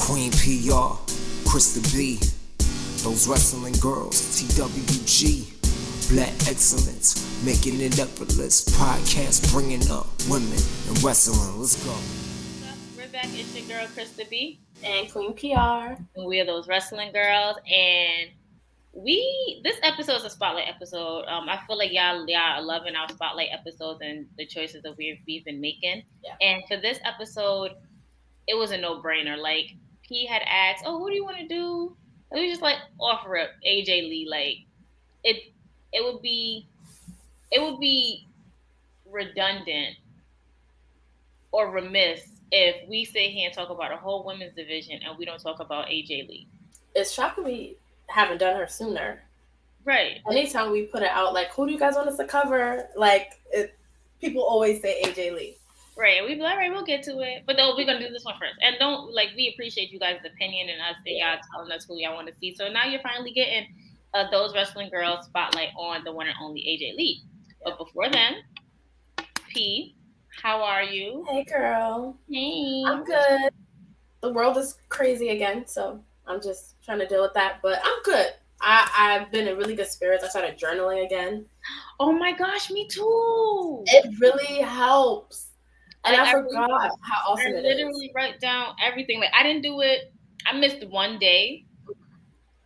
Queen PR, Krista B, those wrestling girls, TWG, Black Excellence, making it effortless. Podcast bringing up women and wrestling. Let's go. We're back. It's your girl Krista B, and Queen PR. and we are those wrestling girls. And we this episode is a spotlight episode. Um, I feel like y'all y'all are loving our spotlight episodes and the choices that we've we've been making. Yeah. And for this episode, it was a no brainer. Like P had asked, "Oh, what do you want to do?" And we just like offer up AJ Lee. Like it, it would be, it would be redundant or remiss if we sit here and talk about a whole women's division and we don't talk about AJ Lee. It's shocking we haven't done her sooner. Right. Anytime we put it out, like, who do you guys want us to cover? Like, it, people always say AJ Lee. Right. And we be like, all right, we'll get to it. But though we're gonna do this one first. And don't like we appreciate you guys' opinion and us and y'all telling us who y'all want to see. So now you're finally getting uh, those wrestling girls spotlight on the one and only AJ Lee. But before then, P, how are you? Hey, girl. Hey. I'm good. The world is crazy again, so I'm just trying to deal with that. But I'm good. I, I've been in really good spirits. I started journaling again. Oh my gosh, me too. It really helps. And Like, I I really- forgot how awesome I it is. literally write down everything. Like I didn't do it. I missed one day,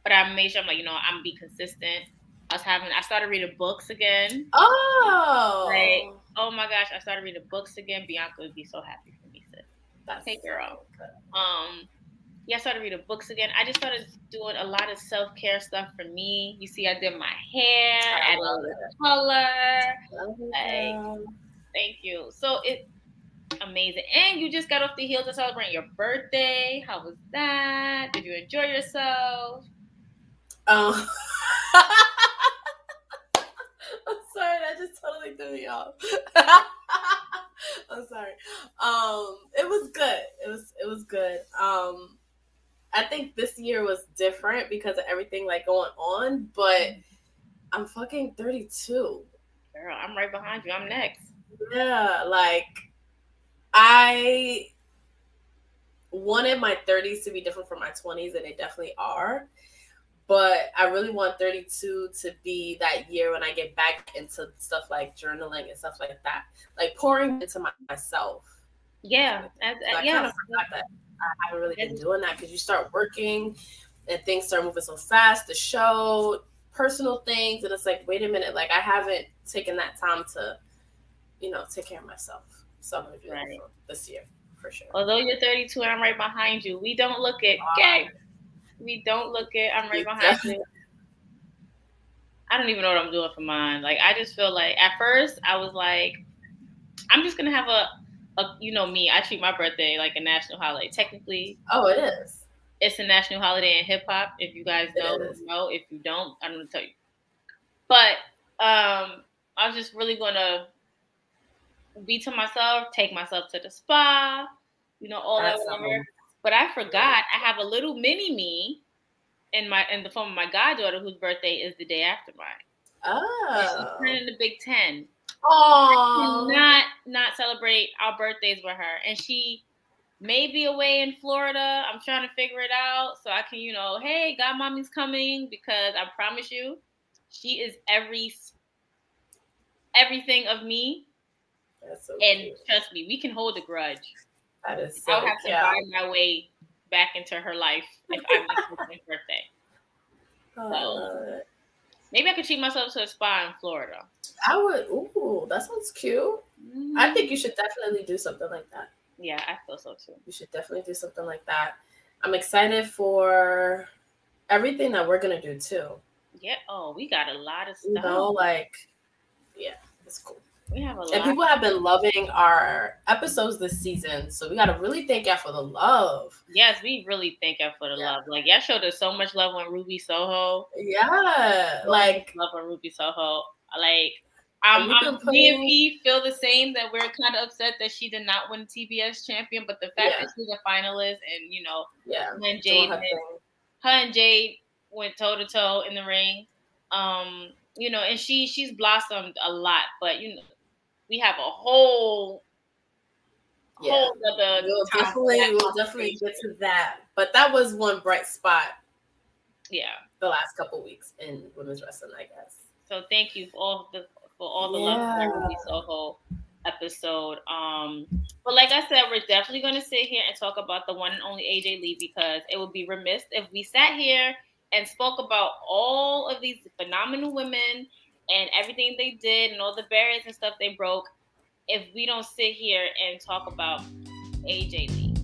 but I made sure I'm like, you know, I'm gonna be consistent. I was having. I started reading books again. Oh. Right. Oh my gosh, I started reading books again. Bianca would be so happy for me, sis. That's Hey, girl. Um, yeah, I started reading books again. I just started doing a lot of self care stuff for me. You see, I did my hair, I added a love little color. Love Like. Thank you. So it amazing. And you just got off the heels of celebrating your birthday. How was that? Did you enjoy yourself? Um, I'm sorry, that just totally threw me off. I'm sorry. Um, it was good. It was it was good. Um, I think this year was different because of everything like going on, but I'm fucking 32. Girl, I'm right behind you. I'm next. Yeah, like I wanted my 30s to be different from my 20s, and they definitely are. But I really want 32 to be that year when I get back into stuff like journaling and stuff like that, like pouring into my, myself. Yeah. So I yeah. kind of forgot that I haven't really been doing that because you start working and things start moving so fast. The show, personal things, and it's like, wait a minute, like I haven't taken that time to, you know, take care of myself. So I'm gonna do Right. that this year for sure. Although you're 32 and I'm right behind you, we don't look it. Okay. Uh, we don't look it. I'm right behind you. I don't even know what I'm doing for mine. Like I just feel like at first I was like, I'm just gonna have a, a you know me. I treat my birthday like a national holiday. Technically, Oh, it is. it's a national holiday in hip hop. If you guys know, know. If you don't, I'm gonna tell you. But um, I was just really gonna be to myself, take myself to the spa, you know, all That's that whatever. But I forgot I have a little mini me in my in the form of my goddaughter whose birthday is the day after mine. Oh. She's turning the Big Ten. Oh. Not not celebrate our birthdays with her, and she may be away in Florida. I'm trying to figure it out so I can, you know, hey, God, mommy's coming because I promise you, she is every everything of me. That's so And cute. trust me, we can hold a grudge. That is so I'll have to find my way back into her life if I miss her birthday. Oh, it. Maybe I could treat myself to a spa in Florida. I would. Ooh, that sounds cute. I think you should definitely do something like that. Yeah, I feel so too. You should definitely do something like that. I'm excited for everything that we're gonna do too. Yeah. Oh, we got a lot of You stuff. know, like, yeah, it's cool. We have a And people have been loving our episodes this season, so we gotta really thank y'all for the love. Yes, we really thank you for the Yeah. love. Like y'all showed us so much love on Ruby Soho. Yeah, like love on Ruby Soho. Like I'm, I'm me and P feel the same that we're kind of upset that she did not win TBS champion, but the fact Yeah. that she's a finalist and you know yeah, and Jade, her her and Jade went toe to toe in the ring. Um, you know, and she she's blossomed a lot, but you know, we have a whole yeah. whole other. We'll definitely, we'll definitely get to that. But that was one bright spot. Yeah. The last couple weeks in women's wrestling, I guess. So thank you for all the for all the yeah. love for Soho episode. Um, but like I said, we're definitely going to sit here and talk about the one and only AJ Lee because it would be remiss if we sat here and spoke about all of these phenomenal women and everything they did and all the barriers and stuff they broke if we don't sit here and talk about AJ Lee.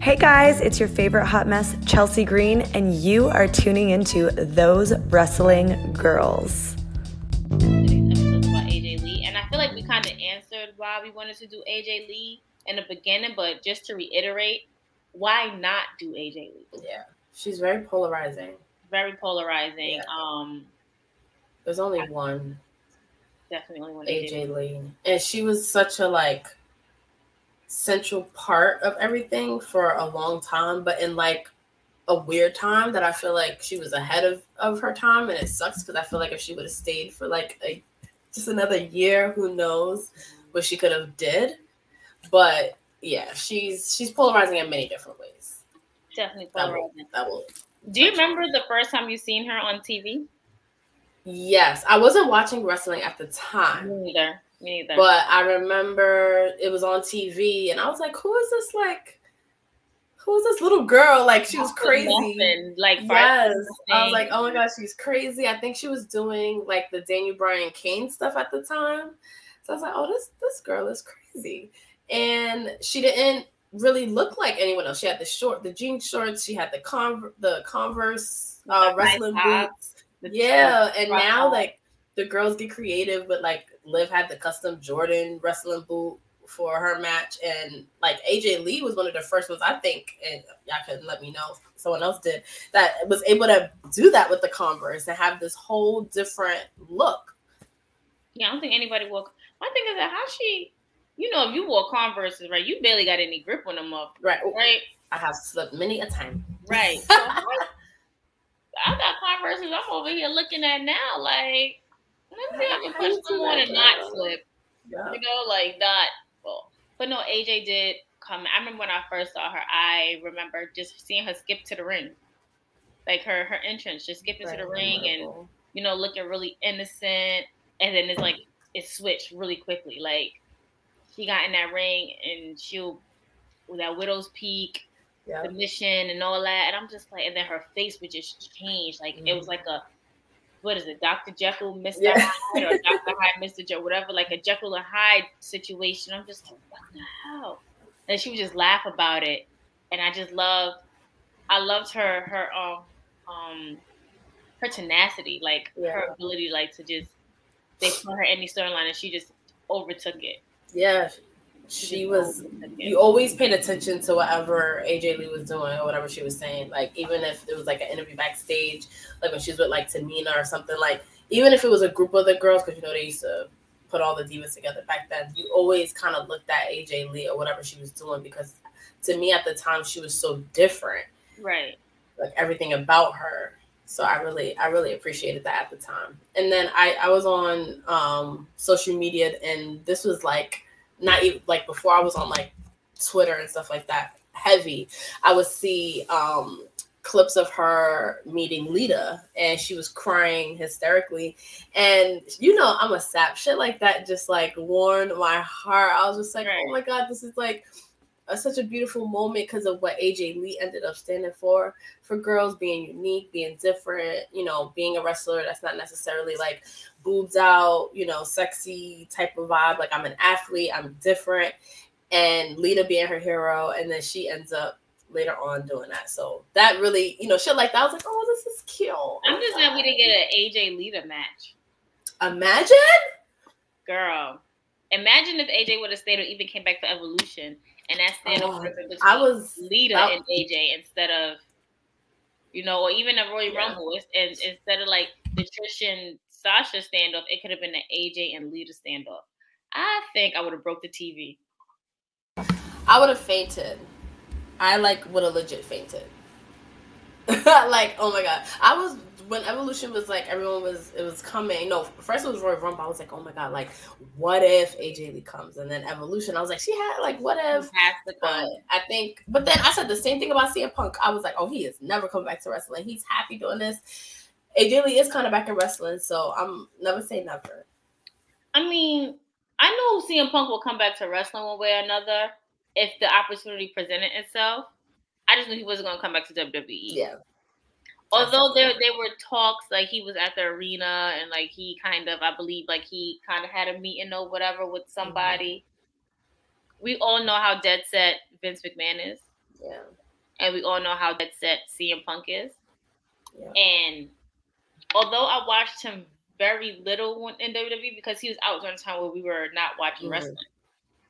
Hey guys, it's your favorite hot mess, Chelsea Green, and you are tuning into Those Wrestling Girls. AJ Lee, and I feel like we kind of answered why we wanted to do AJ Lee in the beginning, but just to reiterate, why not do AJ Lee? Yeah, she's very polarizing. Very polarizing. Yeah. Um, there's only one. Definitely one. AJ, Lee, and she was such a like central part of everything for a long time, but in like a weird time that I feel like she was ahead of, of her time, and it sucks because I feel like if she would have stayed for like a just another year, who knows what she could have did. But yeah, she's she's polarizing in many different ways. Definitely polarizing. That will, that will Do you remember the first time you seen her on TV? Yes, I wasn't watching wrestling at the time. Me neither. Me neither. But I remember it was on TV, and I was like, "Who is this? Like, who is this little girl? Like, she was crazy. Nothing. Like, yes, I was like, oh my gosh, she's crazy. I think she was doing like the Daniel Bryan Kane stuff at the time. So I was like, oh, this this girl is crazy and she didn't really look like anyone else. She had the short, the jean shorts. She had the con the Converse uh, wrestling boots. Yeah, and now like the girls get creative, but like Liv had the custom Jordan wrestling boot for her match, and like AJ Lee was one of the first ones I think, and y'all couldn't let me know someone else did that was able to do that with the Converse and have this whole different look. Yeah, I don't think anybody will. My thing is that how she you know, if you wore Converses, right, you barely got any grip on them up. Right. Right. I have slipped many a time. Right. So I got Converses I'm over here looking at now, like, let me see if I can push them on and not slip. Yeah. You know, like not. Well, but no, AJ did come. I remember when I first saw her, I remember just seeing her skip to the ring. Like her her entrance, just skipping right. to the ring and you know, looking really innocent. And then it's like it switched really quickly. Like she got in that ring and she'll with that widow's peak yeah. the mission and all that and i'm just like and then her face would just change like mm-hmm. it was mm-hmm. like a what is it dr jekyll mr yeah. hyde or dr hyde mr joe whatever like a jekyll and hyde situation i'm just like what the hell and she would just laugh about it and i just loved i loved her her um um her tenacity like yeah. her ability like to just they put her any storyline and she just overtook it yeah, she was. You always paid attention to whatever AJ Lee was doing or whatever she was saying. Like even if it was like an interview backstage, like when she was with like Tamina or something. Like even if it was a group of the girls, because you know they used to put all the divas together back then. You always kind of looked at AJ Lee or whatever she was doing because to me at the time she was so different. Right. Like everything about her so I really, I really appreciated that at the time. And then I, I was on um, social media, and this was like not even like before I was on like Twitter and stuff like that. Heavy, I would see um, clips of her meeting Lita, and she was crying hysterically. And you know, I'm a sap. Shit like that just like warmed my heart. I was just like, right. oh my god, this is like a, such a beautiful moment because of what AJ Lee ended up standing for for girls being unique, being different, you know, being a wrestler that's not necessarily like boobs out, you know, sexy type of vibe. Like I'm an athlete, I'm different. And Lita being her hero, and then she ends up later on doing that. So that really, you know, shit like that. I was like, oh, this is cute. I'm just glad we didn't get an AJ Lita match. Imagine, girl. Imagine if AJ would have stayed or even came back for Evolution and that's the oh, between I was Lita that, and AJ instead of you know, or even a Royal yeah. Rumble. And instead of like the Trish and Sasha standoff, it could have been an AJ and Lita standoff. I think I would have broke the TV. I would have fainted. I like would have legit fainted. like, oh my god, I was when Evolution was like everyone was it was coming. No, first it was Royal Rumble. I was like, oh my god, like what if AJ Lee comes? And then Evolution, I was like, she had like what if? But I think, but then I said the same thing about CM Punk. I was like, oh, he is never coming back to wrestling. He's happy doing this. AJ Lee is kind of back in wrestling, so I'm never say never. I mean, I know CM Punk will come back to wrestling one way or another if the opportunity presented itself. I just knew he wasn't going to come back to WWE. Yeah. Although there there were talks like he was at the arena and like he kind of I believe like he kind of had a meeting or whatever with mm-hmm. somebody. Mm-hmm. We all know how dead set Vince McMahon is. Yeah. And we all know how dead set CM Punk is. Yeah. And although I watched him very little in WWE because he was out during a time where we were not watching mm-hmm. wrestling.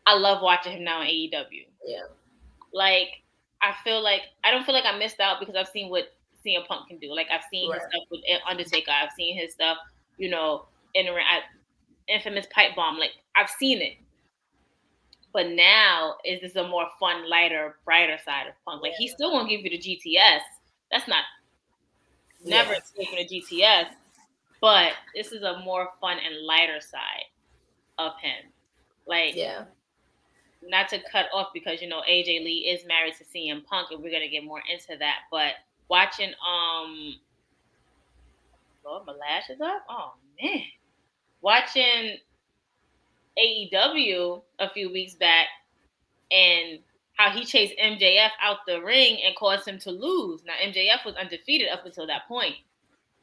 I love watching him now in AEW. Yeah. Like I feel like I don't feel like I missed out because I've seen what CM Punk can do. Like I've seen right. his stuff with uh, Undertaker. I've seen his stuff, you know, in infamous pipe bomb. Like I've seen it. But now is this a more fun, lighter, brighter side of Punk? Like he's still gonna give you the GTS. That's not never yes. taking a GTS, but this is a more fun and lighter side of him. Like yeah. Not to cut off because you know AJ Lee is married to CM Punk, and we're gonna get more into that. But watching um Lord, my lashes up. Oh man. Watching AEW a few weeks back and how he chased MJF out the ring and caused him to lose. Now MJF was undefeated up until that point.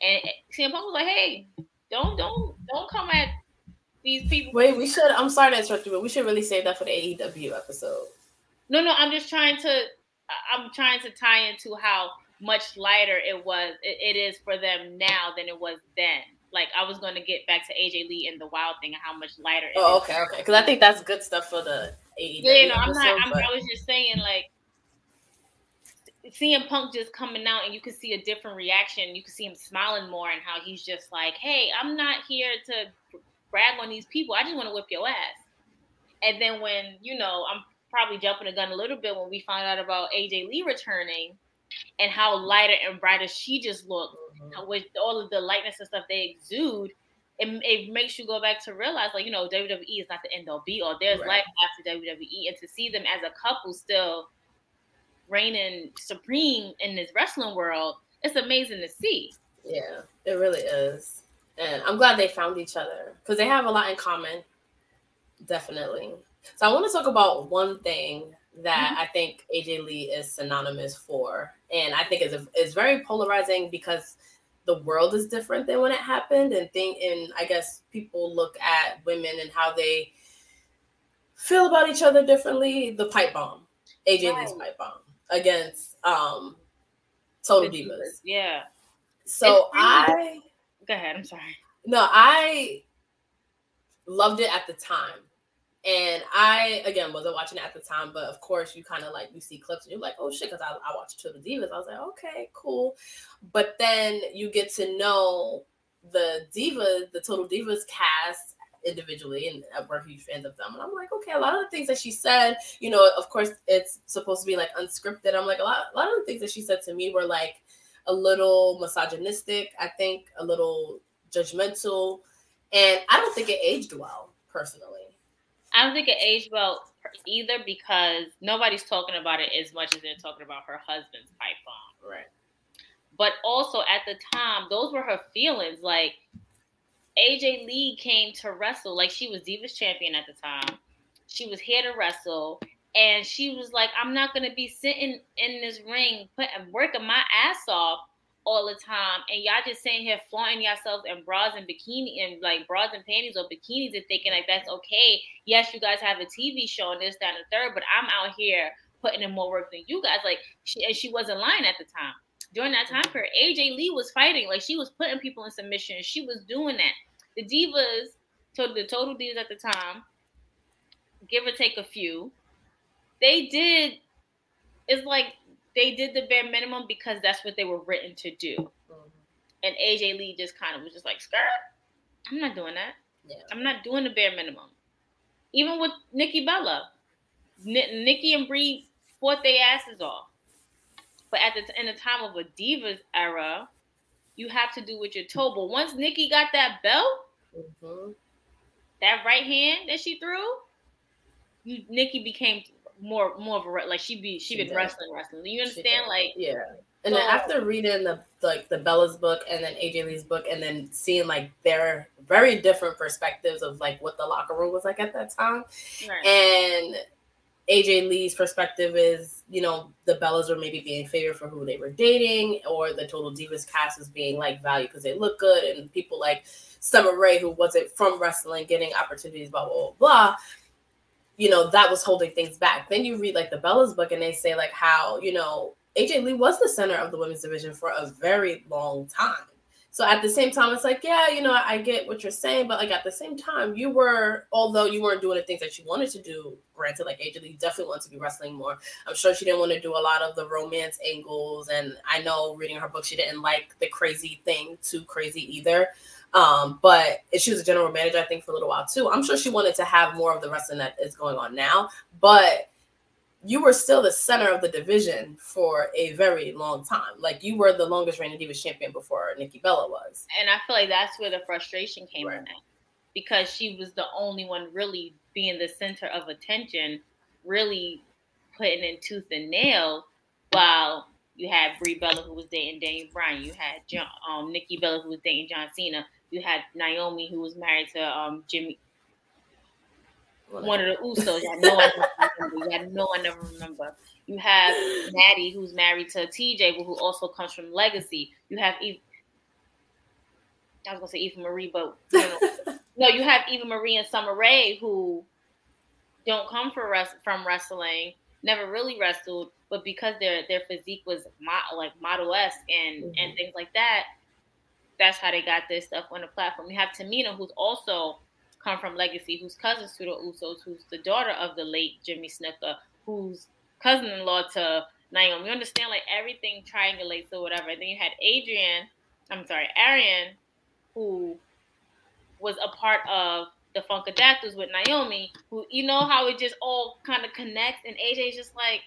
And CM Punk was like, hey, don't don't don't come at these people. Wait, we should I'm sorry to interrupt you, but we should really save that for the AEW episode. No, no, I'm just trying to I'm trying to tie into how much lighter it was it, it is for them now than it was then like I was going to get back to AJ Lee and the Wild thing and how much lighter. oh, okay, okay. Because I think that's good stuff for the AEW. Yeah, you know, I'm not. I'm, I was just saying, like, seeing Punk just coming out and you can see a different reaction. You can see him smiling more and how he's just like, "Hey, I'm not here to brag on these people. I just want to whip your ass." And then when you know, I'm probably jumping the gun a little bit when we find out about AJ Lee returning and how lighter and brighter she just looked mm-hmm. with all of the lightness and stuff they exude. It, it makes you go back to realize, like, you know, WWE is not the end all be all. There's right. life after WWE. And to see them as a couple still reigning supreme in this wrestling world, it's amazing to see. Yeah, it really is. And I'm glad they found each other because they have a lot in common. Definitely. So I want to talk about one thing that mm-hmm. I think AJ Lee is synonymous for, and I think is is very polarizing because the world is different than when it happened, and think and I guess people look at women and how they feel about each other differently. The pipe bomb, AJ right. Lee's pipe bomb against um Total Divas. Divas. Yeah. So I go ahead. I'm sorry. No, I loved it at the time and I again wasn't watching at the time, but of course you kind of like you see clips and you're like, oh shit, because I, I watched Total Divas. I was like, okay, cool. But then you get to know the Divas, the Total Divas cast individually, and uh, we're huge fans of them. And I'm like, okay, a lot of the things that she said, you know, of course it's supposed to be like unscripted. I'm like, a lot, a lot of the things that she said to me were like a little misogynistic. I think a little judgmental, and I don't think it aged well personally. I don't think it aged well either because nobody's talking about it as much as they're talking about her husband's pipe bomb. Right. But also at the time, those were her feelings. Like AJ Lee came to wrestle, like she was Divas champion at the time. She was here to wrestle, and she was like, "I'm not gonna be sitting in this ring, putting working my ass off all the time, and y'all just sitting here flaunting yourselves in bras and bikini and like bras and panties or bikinis and thinking like that's okay. Yes, you guys have a TV show and this, that, and the third, but I'm out here putting in more work than you guys. Like, she, and she wasn't lying at the time. During that time mm-hmm. period, AJ Lee was fighting. Like, she was putting people in submission. She was doing that. The divas, so the total divas at the time, give or take a few, they did. It's like they did the bare minimum because that's what they were written to do. Mm-hmm. And AJ Lee just kind of was just like, skirt, I'm not doing that. Yeah. I'm not doing the bare minimum. Even with Nikki Bella, N- Nikki and Brie fought their asses off. But at the t- in the time of a Divas era, you have to do what you're told. But once Nikki got that belt, mm-hmm. that right hand that she threw, you Nikki became more more of a like she be she, she been did. wrestling wrestling. You understand? Like yeah. And so, then after reading the like the Bella's book and then AJ Lee's book and then seeing like their very different perspectives of like what the locker room was like at that time, right. and AJ Lee's perspective is, you know, the Bellas were maybe being favored for who they were dating, or the Total Divas cast was being like valued because they look good, and people like Summer Rae, who wasn't from wrestling, getting opportunities, blah, blah, blah, blah. You know, that was holding things back. Then you read like the Bellas book, and they say like how, you know, AJ Lee was the center of the women's division for a very long time. So at the same time, it's like, yeah, you know, I get what you're saying, but like at the same time, you were, although you weren't doing the things that you wanted to do, granted, like AJ Lee definitely wanted to be wrestling more. I'm sure she didn't want to do a lot of the romance angles. And I know reading her book, she didn't like the crazy thing too crazy either. Um, but she was a general manager, I think, for a little while too. I'm sure she wanted to have more of the wrestling that is going on now. But you were still the center of the division for a very long time. Like you were the longest reigning Divas champion before Nikki Bella was. And I feel like that's where the frustration came right. in. Because she was the only one really being the center of attention, really putting in tooth and nail, while you had Brie Bella who was dating Daniel Bryan, you had John, um, Nikki Bella who was dating John Cena, you had Naomi who was married to um, Jimmy one of the Usos. You had no one remember. You had no one ever remember. You have Natty, who's married to TJ, but who also comes from Legacy. You have Eve. I was gonna say Eva Marie, but no, you have Eva Marie and Summer Rae who don't come for rest, from wrestling, never really wrestled, but because their their physique was mo- like model esque and mm-hmm. and things like that, that's how they got this stuff on the platform. You have Tamina, who's also come from Legacy, who's cousins to the Usos, who's the daughter of the late Jimmy Snuka, who's cousin-in-law to Naomi. You understand, like everything triangulates or whatever. And then you had Adrian, I'm sorry, Arian, who was a part of the Funkadactyls with Naomi, who you know how it just all kind of connects, and AJ's just like,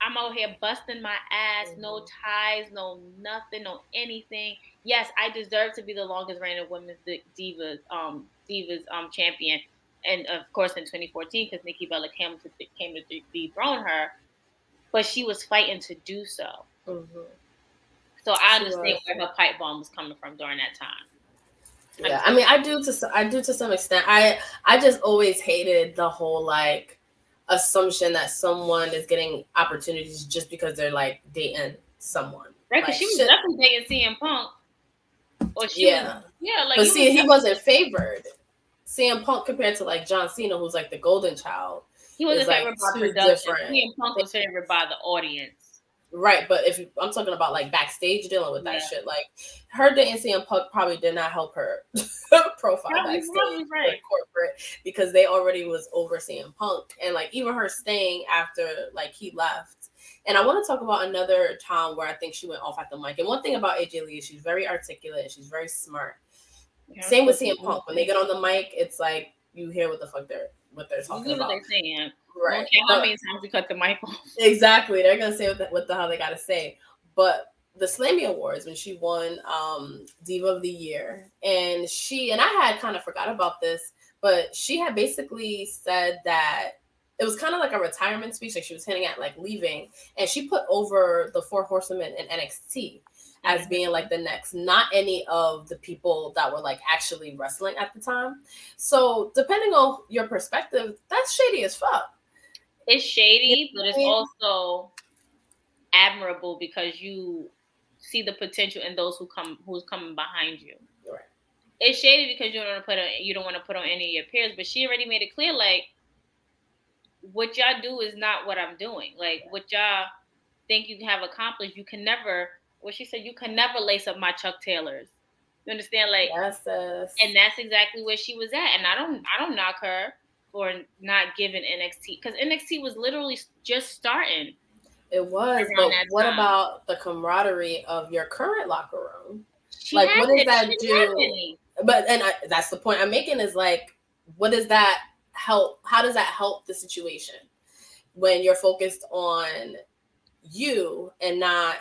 I'm out here busting my ass, mm-hmm. no ties, no nothing, no anything. Yes, I deserve to be the longest reigning of women's divas, um, divas um champion, and of course in 2014 because Nikki Bella came to came to dethrone her, but she was fighting to do so. Mm-hmm. So I understand where her pipe bomb was coming from during that time. Yeah, I mean, I do to I do to some extent. I I just always hated the whole like assumption that someone is getting opportunities just because they're like dating someone. Right, because like, she was definitely dating CM Punk. Or she yeah, was, yeah, like. But see, was he wasn't favored. CM Punk compared to like John Cena, who's like the golden child. He wasn't favored like by production. Different. CM Punk was favored by the audience. Right, but if I'm talking about like backstage dealing with that yeah. shit, like her dating CM Punk probably did not help her profile backstage right. corporate because they already was over CM Punk and like even her staying after like he left. And I want to talk about another time where I think she went off at the mic. And one thing about AJ Lee is she's very articulate and she's very smart. Yeah, Same with CM Punk. When they get on the mic, it's like you hear what the fuck they're what they're talking about. What they're saying. Right. Okay, how many times we cut the mic off? Exactly. They're gonna say what the, what the hell they gotta say. But the Slammy Awards when she won um Diva of the Year, and she and I had kind of forgot about this, but she had basically said that it was kind of like a retirement speech, like she was hinting at like leaving, and she put over the Four Horsemen in NXT as being like the next, not any of the people that were like actually wrestling at the time. So depending on your perspective, that's shady as fuck. It's shady, but it's also admirable because you see the potential in those who come who's coming behind you. Right. It's shady because you don't want to put on you don't want to put on any of your peers, but she already made it clear like what y'all do is not what I'm doing. Like what y'all think you have accomplished, you can never what she said, you can never lace up my Chuck Taylors. You understand? Like yes, yes. and that's exactly where she was at. And I don't I don't knock her for not giving NXT because NXT was literally just starting. It was, but what time. about the camaraderie of your current locker room? She like, what does that do? But and I, that's the point I'm making is like, what does that help? How does that help the situation when you're focused on you and not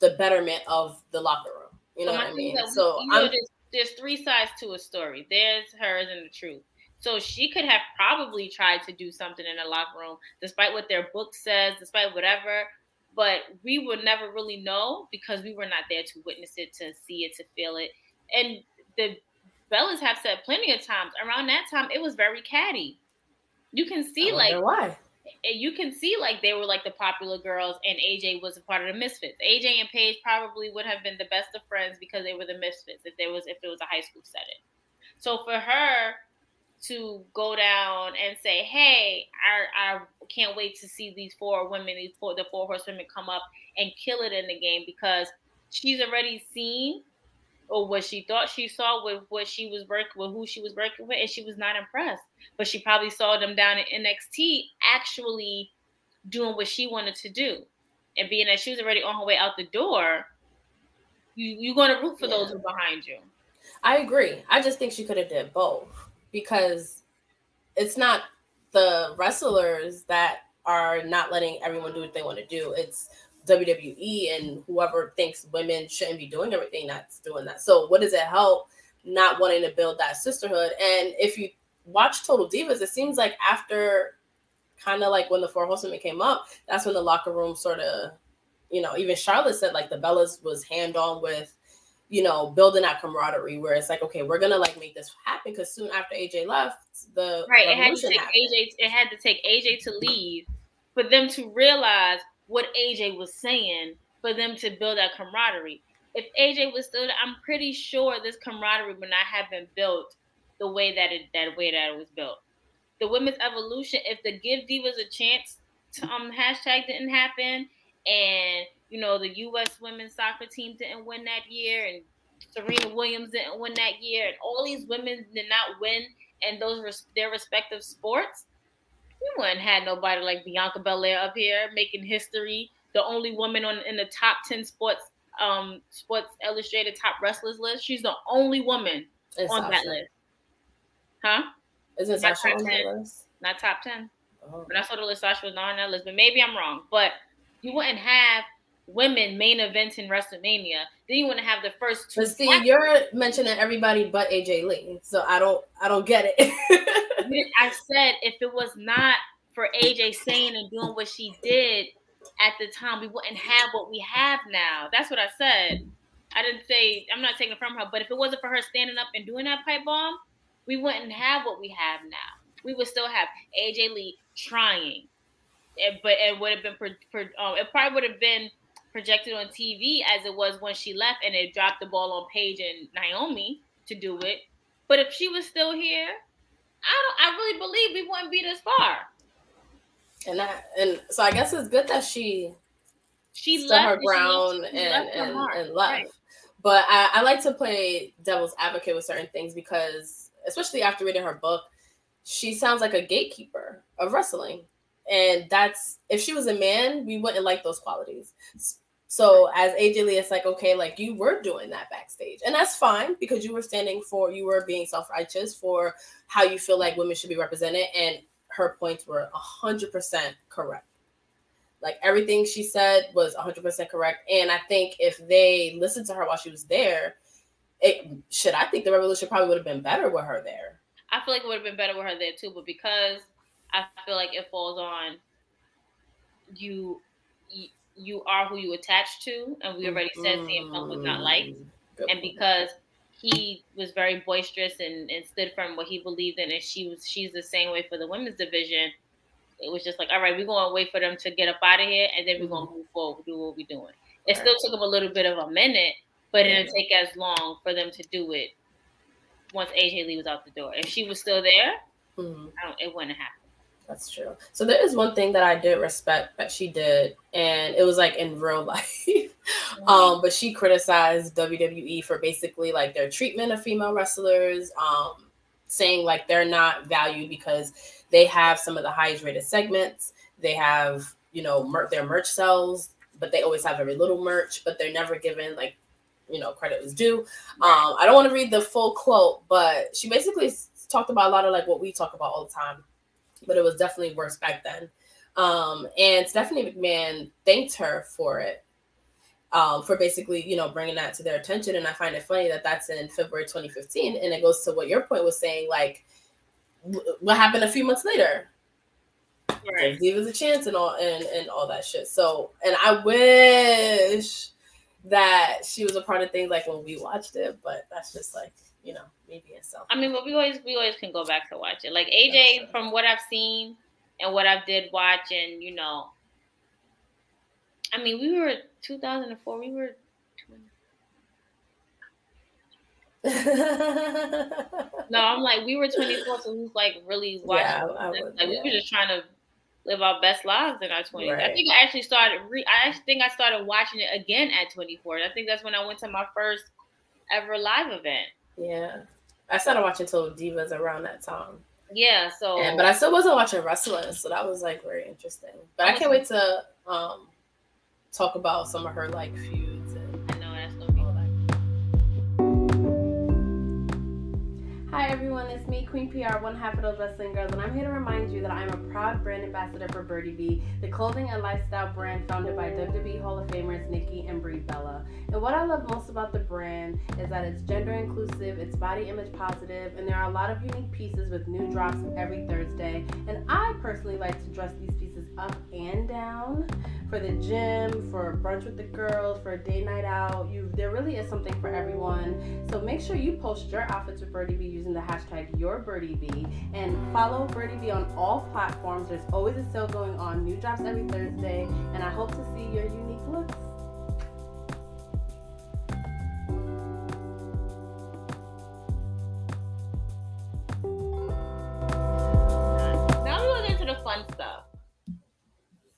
the betterment of the locker room. You know what I mean? So you know, there's, there's three sides to a story. There's hers and the truth. So she could have probably tried to do something in the locker room, despite what their book says, despite whatever. But we would never really know because we were not there to witness it, to see it, to feel it. And the Bellas have said plenty of times around that time it was very catty. You can see like why you can see like they were like the popular girls and AJ was a part of the Misfits. AJ and Paige probably would have been the best of friends because they were the Misfits if there was if it was a high school setting. So for her to go down and say, "Hey, I, I can't wait to see these four women, these four the four horsewomen come up and kill it in the game because she's already seen or what she thought she saw with what she was working with who she was working with, and she was not impressed. But she probably saw them down in NXT actually doing what she wanted to do, and being that she was already on her way out the door, you you're going to root for yeah. those who are behind you. I agree. I just think she could have did both because it's not the wrestlers that are not letting everyone do what they want to do. It's WWE and whoever thinks women shouldn't be doing everything that's doing that. So what does it help not wanting to build that sisterhood? And if you watch Total Divas, it seems like after kind of like when the Four Horsewomen came up, that's when the locker room sort of, you know, even Charlotte said like the Bellas was hand on with you know, building that camaraderie where it's like, okay, we're gonna like make this happen because soon after AJ left, the right, it had to take happened. AJ, it had to take AJ to leave for them to realize what AJ was saying for them to build that camaraderie. If AJ was still, there, I'm pretty sure this camaraderie would not have been built the way that it that way that it was built. The women's evolution, if the give divas a chance to um hashtag didn't happen, and you know, the U.S. women's soccer team didn't win that year, and Serena Williams didn't win that year, and all these women did not win in those res- their respective sports. We wouldn't had nobody like Bianca Belair up here making history, the only woman on in the top ten sports um Sports Illustrated top wrestlers list. She's the only woman it's on Sasha. that list. Huh? Isn't not Sasha on that list? Not top ten. Oh. But I saw the list Sasha was not on that list, but maybe I'm wrong. But you wouldn't have women main events in WrestleMania. Then you wouldn't have the first two. But see, you're mentioning everybody but AJ Lee, so I don't, I don't get it. I said if it was not for AJ saying and doing what she did at the time, we wouldn't have what we have now. That's what I said. I didn't say I'm not taking it from her, but if it wasn't for her standing up and doing that pipe bomb, we wouldn't have what we have now. We would still have AJ Lee trying, but it would have been, um, it probably would have been projected on TV as it was when she left and it dropped the ball on Paige and Naomi to do it. But if she was still here, I don't I really believe we wouldn't be this far. And that and so I guess it's good that she she left her ground she, and, and, and, left. Right. But I, I like to play devil's advocate with certain things because especially after reading her book, she sounds like a gatekeeper of wrestling. And that's if she was a man, we wouldn't like those qualities. So as AJ Lee, it's like, okay, like you were doing that backstage. And that's fine because you were standing for, you were being self-righteous for how you feel like women should be represented. And her points were 100% correct. Like everything she said was 100% correct. And I think if they listened to her while she was there, it should, I think the revolution probably would have been better with her there. I feel like it would have been better with her there too. But because I feel like it falls on you, you are who you attach to, and we already said CM Punk was not liked, and because he was very boisterous and, and stood firm what he believed in, and she was she's the same way for the women's division. It was just like, all right, we're gonna wait for them to get up out of here, and then we're gonna mm-hmm. move forward, do what we're doing. It still took them a little bit of a minute, but it didn't take as long for them to do it once AJ Lee was out the door. If she was still there, mm-hmm. it wouldn't happen. That's true. So there is one thing that I did respect that she did, and it was like in real life. um, but she criticized WWE for basically like their treatment of female wrestlers, um, saying like they're not valued because they have some of the highest rated segments. They have, you know, mer- their merch sells, but they always have very little merch, but they're never given like, you know, credit was due. Um, I don't want to read the full quote, but she basically talked about a lot of like what we talk about all the time but it was definitely worse back then. Um, and Stephanie McMahon thanked her for it. um, for basically, you know, bringing that to their attention. And I find it funny that that's in February 2015. And it goes to what your point was saying, like, what happened a few months later? Right. Give us a chance and all and, and all that shit. So, and I wish that she was a part of things like when we watched it, but that's just like you know maybe itself. I mean, but we always we always can go back to watch it. Like AJ, from what I've seen and what I did watch, and you know, I mean, we were 2004. We were. no, I'm like we were 24, so we was like really watching. Yeah, would, like yeah. we were just trying to live our best lives in our 20s. Right. I think I actually started. Re- I actually think I started watching it again at 24. I think that's when I went to my first ever live event. Yeah, I started watching Total Divas around that time. Yeah, so yeah, but I still wasn't watching wrestling, so that was like very interesting. But I can't wait to um talk about some of her like feuds Hi everyone, it's me, Queen PR, one half of those wrestling girls, and I'm here to remind you that I'm a proud brand ambassador for Birdie Bee, the clothing and lifestyle brand founded by WWE Hall of Famers Nikki and Brie Bella. And what I love most about the brand is that it's gender inclusive, it's body image positive, and there are a lot of unique pieces with new drops every Thursday. And I personally like to dress these pieces up and down for the gym, for brunch with the girls, for a day night out. You there really is something for everyone. So make sure you post your outfits with Birdie Bee using the hashtag YourBirdieBee and follow Birdie Bee on all platforms. There's always a sale going on, new drops every Thursday, and I hope to see your unique looks.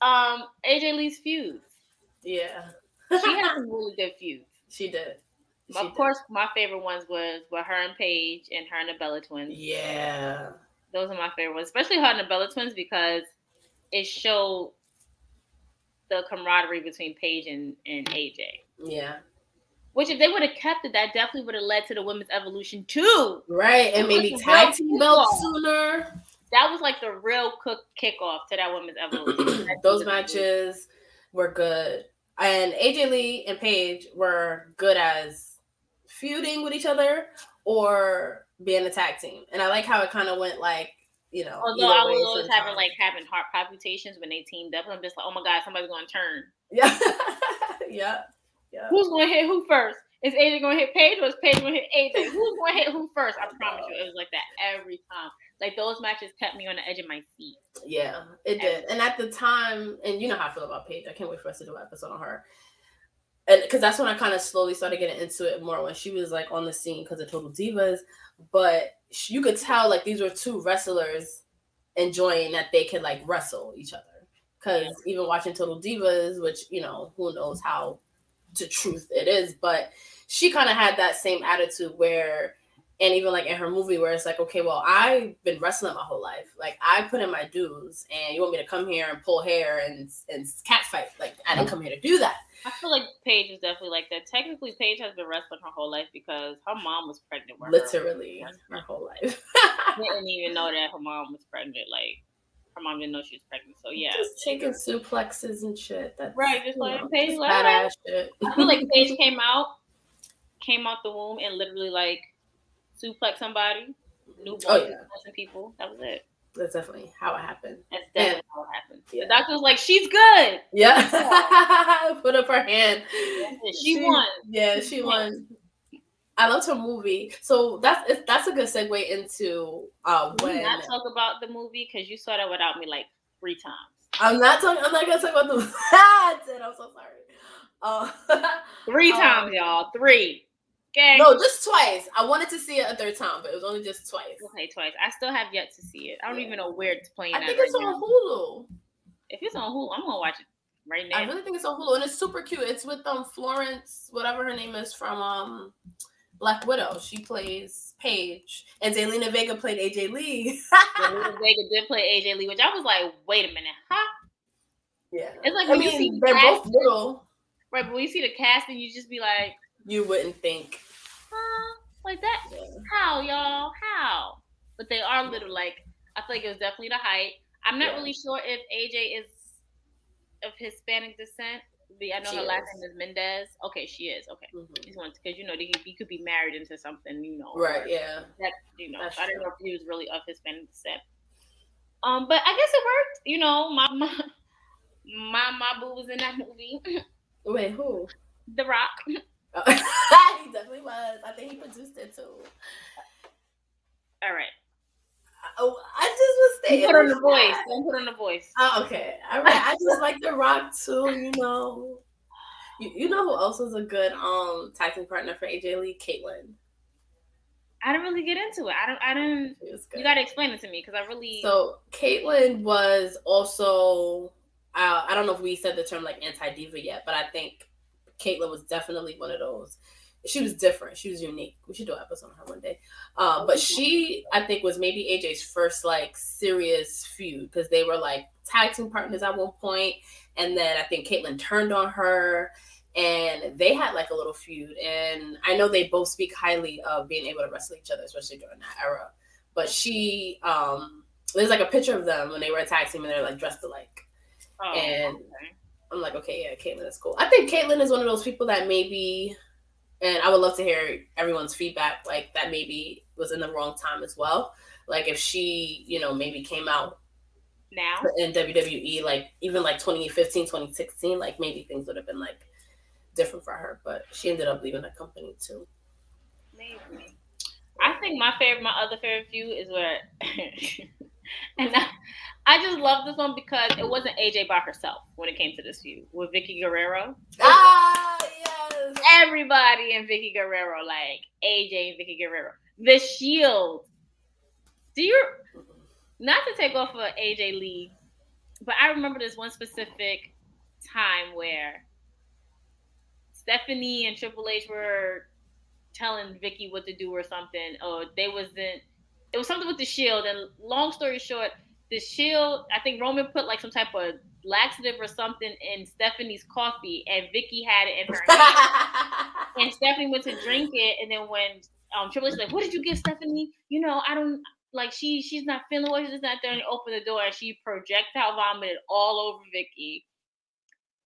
Um, AJ Lee's feuds. Yeah. she had some really good feuds. She did. She of did. course, my favorite ones was were her and Paige and her and the Bella twins. Yeah. Those are my favorite ones, especially her and the Bella twins because it showed the camaraderie between Paige and, and AJ. Yeah. Which if they would have kept it, that definitely would have led to the women's evolution too. Right. And maybe tag team belts sooner that was like the real cook kickoff to that women's evolution. Those matches were good. And AJ Lee and Paige were good as feuding with each other or being a tag team. And I like how it kind of went like, you know. Although I was always having like having heart palpitations when they teamed up. I'm just like, oh my God, somebody's gonna turn. Yeah. yeah. Yeah. Who's gonna hit who first? Is AJ gonna hit Paige or is Paige gonna hit AJ? Who's gonna hit who first? I promise you, it was like that every time. Like those matches kept me on the edge of my seat. Yeah, it did. And at the time, and you know how I feel about Paige. I can't wait for us to do an episode on her. And because that's when I kind of slowly started getting into it more when she was like on the scene because of Total Divas. But you could tell like these were two wrestlers enjoying that they could like wrestle each other. Because yeah. even watching Total Divas, which you know who knows how to truth it is, but she kind of had that same attitude where and even like in her movie where it's like okay well i've been wrestling my whole life. Like i put in my dues and you want me to come here and pull hair and and cat fight? Like i didn't mm-hmm. come here to do that. I feel like paige is definitely like that. Technically paige has been wrestling her whole life because her mom was pregnant with literally her, her whole life. Didn't even know that her mom was pregnant. Like her mom didn't know she was pregnant. So yeah, just taking suplexes and shit. That's right, just like Paige, like, badass shit. I feel like Paige came out, came out the womb, and literally like suplex somebody, newborn oh, yeah. people. That was it. That's definitely how it happened. That's definitely and, how it happened. Yeah. The doctor was like, "She's good." Yeah, put up her hand. She, she won. Yeah, she won. I loved her movie. So that's that's a good segue into uh, when. Not talk about the movie because you saw that without me like three times. I'm not talking. I'm not gonna talk about the. I'm so sorry. Uh, three times, um, y'all. Three. Okay. No, just twice. I wanted to see it a third time, but it was only just twice. Okay, twice. I still have yet to see it. I don't yeah. even know where it's playing. I think it's right on now. Hulu. If it's on Hulu, I'm gonna watch it right now. I really think it's on Hulu, and it's super cute. It's with um Florence, whatever her name is from um Black Widow. She plays Paige, and Zelina Vega played AJ Lee. Zelina Vega did play AJ Lee, which I was like, wait a minute, huh? Yeah, it's like I mean, they're both little, right? But when you see the cast casting, you just be like, you wouldn't think. Huh? Like that? Yeah. How, y'all? How? But they are little. Like I feel like it was definitely the height. I'm not yeah. really sure if AJ is of Hispanic descent, I know She her last name is Mendez. Okay, she is. Okay. Mhm. One because you know he, could be married into something, you know. Right. Yeah. That you know, That's I don't know if he was really of Hispanic descent. Um, but I guess it worked. You know, my my my, my boo was in that movie, Wait, who? The Rock. He definitely was. I think he produced it too. All right, Oh, I just was saying. put on the voice. Don't put on the voice. Oh, okay. All right. I just like The Rock too. You know. You, you know who else was a good um tag partner for AJ Lee? Kaitlyn. I didn't really get into it. I don't. I didn't. She was good. You got to explain it to me because I really. So Kaitlyn was also uh, I don't know if we said the term like anti diva yet, but I think Kaitlyn was definitely one of those. She was different. She was unique. We should do an episode on her one day. Uh, but she, I think, was maybe AJ's first like serious feud because they were like tag team partners at one point, and then I think Kaitlyn turned on her, and they had like a little feud. And I know they both speak highly of being able to wrestle each other, especially during that era. But she, um, there's like a picture of them when they were a tag team and they're like dressed alike. oh, and- okay. I'm like, okay, yeah, Kaitlyn is cool. I think Kaitlyn is one of those people that maybe, and I would love to hear everyone's feedback, like that maybe was in the wrong time as well. Like if she, you know, maybe came out now. in WWE, like even like 2015, 2016, like maybe things would have been like different for her. But she ended up leaving the company too. Maybe. I think my favorite, my other favorite feud is where, and I, I just love this one because it wasn't AJ by herself when it came to this feud with Vickie Guerrero. Ah, yes. Everybody in Vickie Guerrero, like AJ and Vickie Guerrero. The Shield. Do you not to take off of AJ Lee, but I remember this one specific time where Stephanie and Triple H were telling Vickie what to do or something. Or they wasn't. It was something with the Shield. And long story short, the Shield. I think Roman put like some type of laxative or something in Stephanie's coffee, and Vickie had it in her hand. And Stephanie went to drink it, and then when um Triple H was like, "What did you give Stephanie?" You know, I don't like she she's not feeling well. She's not there. And he opened the door, and she projectile vomited all over Vickie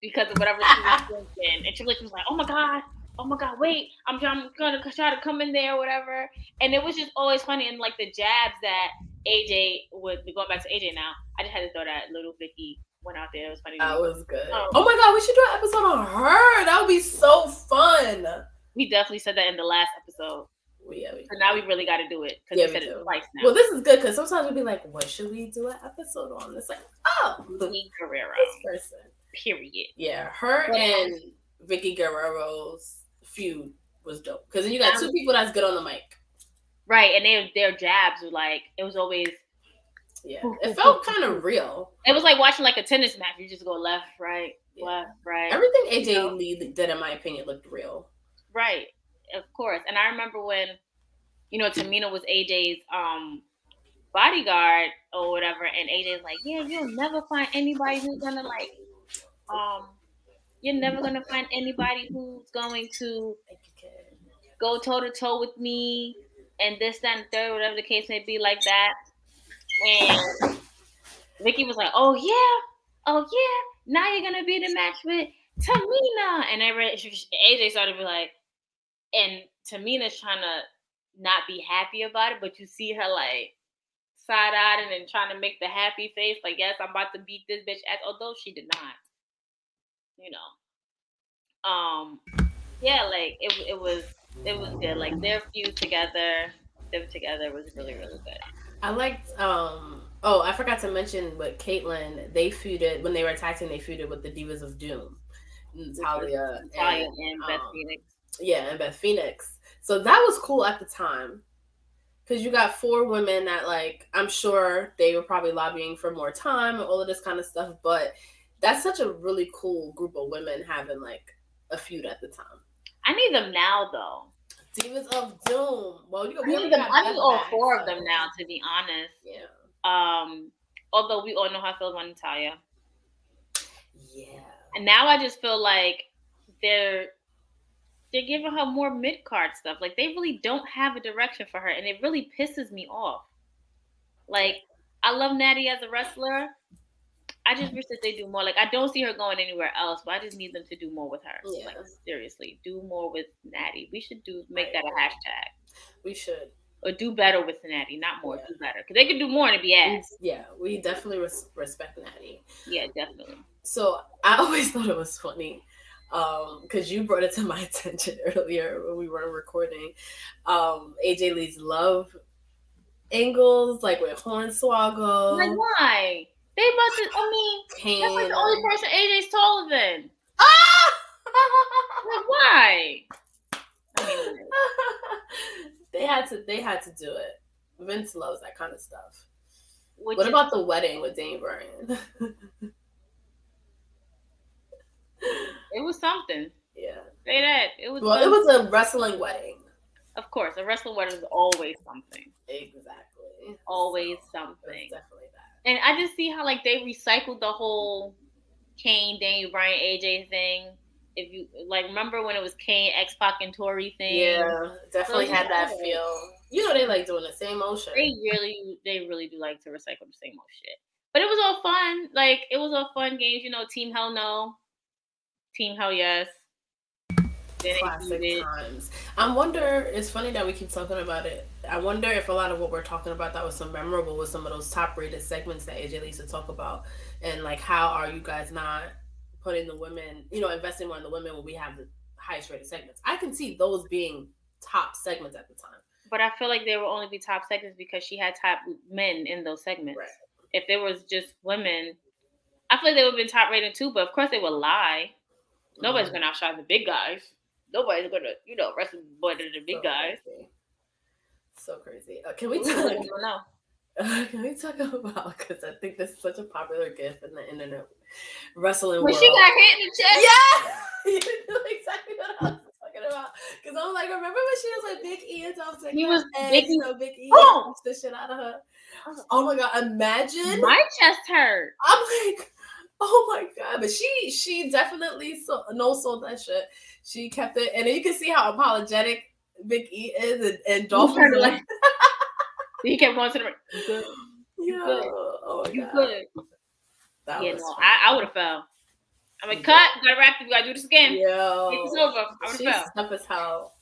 because of whatever she was drinking. And Triple H was like, "Oh my god." Oh my God! Wait, I'm, I'm gonna try to come in there, or whatever. And it was just always funny, and like the jabs that AJ would be going back to AJ now. I just had to throw that little Vickie went out there. It was funny. That was good. Oh. Oh my god, we should do an episode on her. That would be so fun. we definitely said that in the last episode. Well, yeah, we- So now we really got to do it because Yeah, we said it twice now. Well, this is good because sometimes we'd be like, "What should we do an episode on?" It's like, oh, Vickie Guerrero. this person. Period. Yeah, her Well- um, and Vickie Guerrero's feud was dope because then you got two people that's good on the mic. Right, and their their jabs were like it was always Yeah, it felt kind of real. it was like watching like a tennis match. You just go left, right, Yeah. left, right, Everything AJ know? Lee did, in my opinion, looked real. right. Of course. And I remember when you know Tamina was AJ's um bodyguard or whatever, and AJ's like, yeah, you'll never find anybody who's gonna like um. You're never gonna find anybody who's going to Thank you, kid. go toe to toe with me and this, that, and third, whatever the case may be, like that. And Vickie was like, "Oh yeah, oh yeah, now you're gonna be the match with Tamina." And every AJ started to be like, and Tamina's trying to not be happy about it, but you see her like side eyed and then trying to make the happy face, like, "Yes, I'm about to beat this bitch," ass, although she did not. You know, um, yeah, like it, it was it was good. Like their feud together, them together was really really good. I liked. um Oh, I forgot to mention with Kaitlyn. They feuded when they were attacking. They feuded with the Divas of Doom, Natalya, Talia and, and Beth um, Phoenix. yeah, and Beth Phoenix. So that was cool at the time. Cause you got four women that like I'm sure they were probably lobbying for more time and all of this kind of stuff, but that's such a really cool group of women having like a feud at the time. I need them now though. Demons of Doom. Well, you I we need them. I need all four of them now. To be honest, Yeah. um, although we all know how I feel about Natalya, Yeah. and now I just feel like they're they're giving her more mid card stuff. Like they really don't have a direction for her, and it really pisses me off. Like I love Natty as a wrestler. I just wish that they do more. Like I don't see her going anywhere else, but I just need them to do more with her. Yeah. Like seriously, do more with Natty. We should do make that a hashtag. We should. Or do better with Natty, not more. Yeah. Do better because they could do more and be ass. Yeah, we definitely res- respect Natty. Yeah, definitely. So I always thought it was funny because you brought it to my attention earlier when we were recording. Um, AJ Lee's love angles, like with Hornswoggle, Like why? They to. I mean, Kane. that's like the only person AJ's taller than. Ah! Like why? I mean, they had to. They had to do it. Vince loves that kind of stuff. which What is- about the wedding with Dane Bryan? it was something. yeah. Say that. It was. Well, it was a wrestling wedding. Of course, a wrestling wedding is always something. Exactly. It's always So, something. definitely that. And I just see how like they recycled the whole Kane, Daniel Bryan, AJ thing. If you like, remember when it was Kane, X Pac, and Tori thing? Yeah, definitely So, had that feel. You know, they like doing the same old shit. They really, they really do like to recycle the same old shit. But it was all fun. Like it was all fun games. You know, Team Hell No, Team Hell Yes. Then Classic times. I wonder. It's funny that we keep talking about it. I wonder if a lot of what we're talking about that was so memorable was some of those top rated segments that AJ used to talk about, and like how are you guys not putting the women, you know, investing more in the women when we have the highest rated segments? I can see those being top segments at the time. But I feel like they will only be top segments because she had top men in those segments. Right. If there was just women, I feel like they would have been top rated too. But of course, they would lie. Nobody's Mhm. gonna outshine the big guys. Nobody's gonna, you know, wrestle more than the big So guys. crazy. So crazy. Uh, can we talk? I don't know. Can we talk about because I think this is such a popular gift in the internet wrestling When world. she got hit in the chest, yeah, you know exactly what I was talking about. Because I'm like, remember when she was like Big E and Ziggler? He was Big E. know, Big E Boom! the shit out of her. Oh my god! Imagine. my chest hurt. I'm like, oh my god! But she she definitely so, no sold that shit. She kept it, and you can see how apologetic Big E is, and, and Dolph turned was to like, He kept going to the ring. You good? Yo, good. oh You god, good? that yeah, was no, funny. I, I would have fell. I'm like, Yeah. cut. Gotta wrap it. We gotta do this again. Yeah, It's over. I would have fell. tough as hell.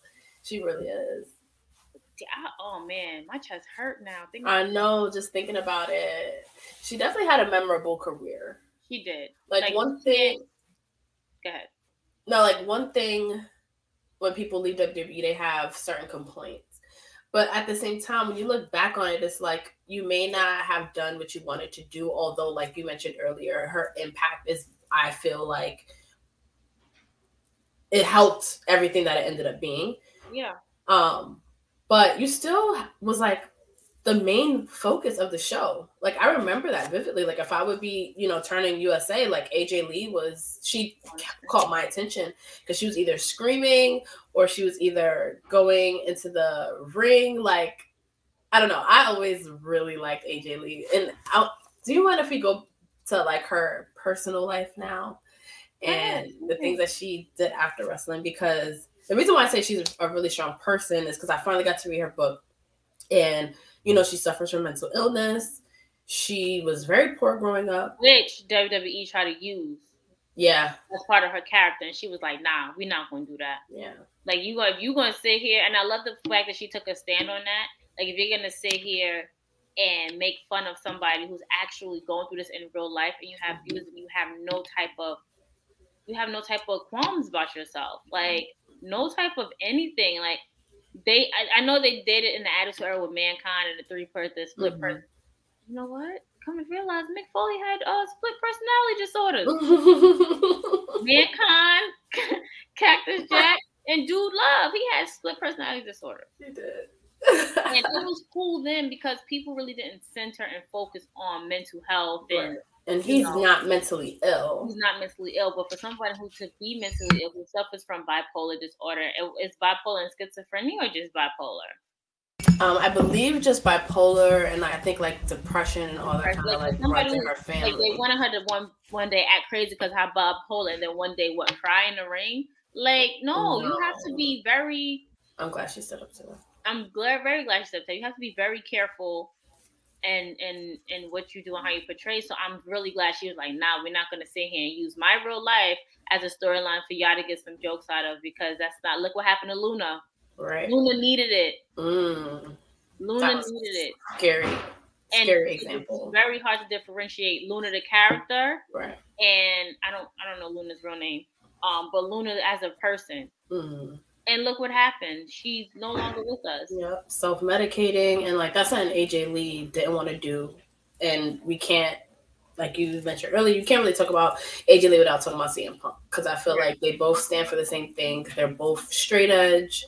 She really is. Yeah, I- oh man, my chest hurt now. I know. Just thinking about it, she definitely had a memorable career. he did. Like, Like, one thing, Go ahead. no, like one thing. When people leave WWE, they have certain complaints, but at the same time, when you look back on it, it's like you may not have done what you wanted to do. Although, like you mentioned earlier, her impact is, I feel like, it helped everything that it ended up being. Yeah. Um, but you still was like the main focus of the show. Like I remember that vividly. Like if I would be, you know, turning USA, like AJ Lee was, she caught my attention because she was either screaming or she was either going into the ring. Like I don't know. I always really liked AJ Lee. And I, do you mind if we go to like her personal life now and the things that she did after wrestling? Because the reason why I say she's a really strong person is because I finally got to read her book, and you know she suffers from mental illness. She was very poor growing up. Which WWE tried to use Yeah, as part of her character, and she was like, "Nah, we're not going to do that. yeah, Like you, if you going to sit here, and I love the fact that she took a stand on that. Like if you're going to sit here and make fun of somebody who's actually going through this in real life, and you have you, you have no type of you have no type of qualms about yourself, like no type of anything. Like they, I, I know they did it in the Attitude Era with Mankind and the three person split Mhm. person. You know what? Come to realize, Mick Foley had uh, split personality disorders. Mankind, Cactus Jack, and Dude Love. He had split personality disorder. He did. And it was cool then because people really didn't center and focus on mental health Right. and he's know. not mentally ill. He's not mentally ill. But for someone who to be mentally ill, who suffers from bipolar disorder, is bipolar and schizophrenia or just bipolar? Um, I believe just bipolar and I think like depression and all that kind of like, like somebody runs in her Like family. they wanted her to one one day act crazy because her bipolar, and then one day what cry in the ring. Like no, you have to be very I'm glad she stood up to it. I'm glad, very glad you said that. You have to be very careful and and and what you do and how you portray. So I'm really glad she was like, nah, we're not gonna sit here and use my real life as a storyline for y'all to get some jokes out of because that's not look what happened to Luna. Right. Luna needed it. Mm, Luna needed it. scary. And Scary example. very hard to differentiate Luna the character Right. and I don't I don't know Luna's real name. Um, but Luna as a person. Mm. And look what happened. She's no longer with us. Yep. Self medicating and like that's something AJ Lee didn't want to do. And we can't like you mentioned earlier, you can't really talk about AJ Lee without talking about CM Punk because I feel like they both stand for the same thing. They're both straight edge.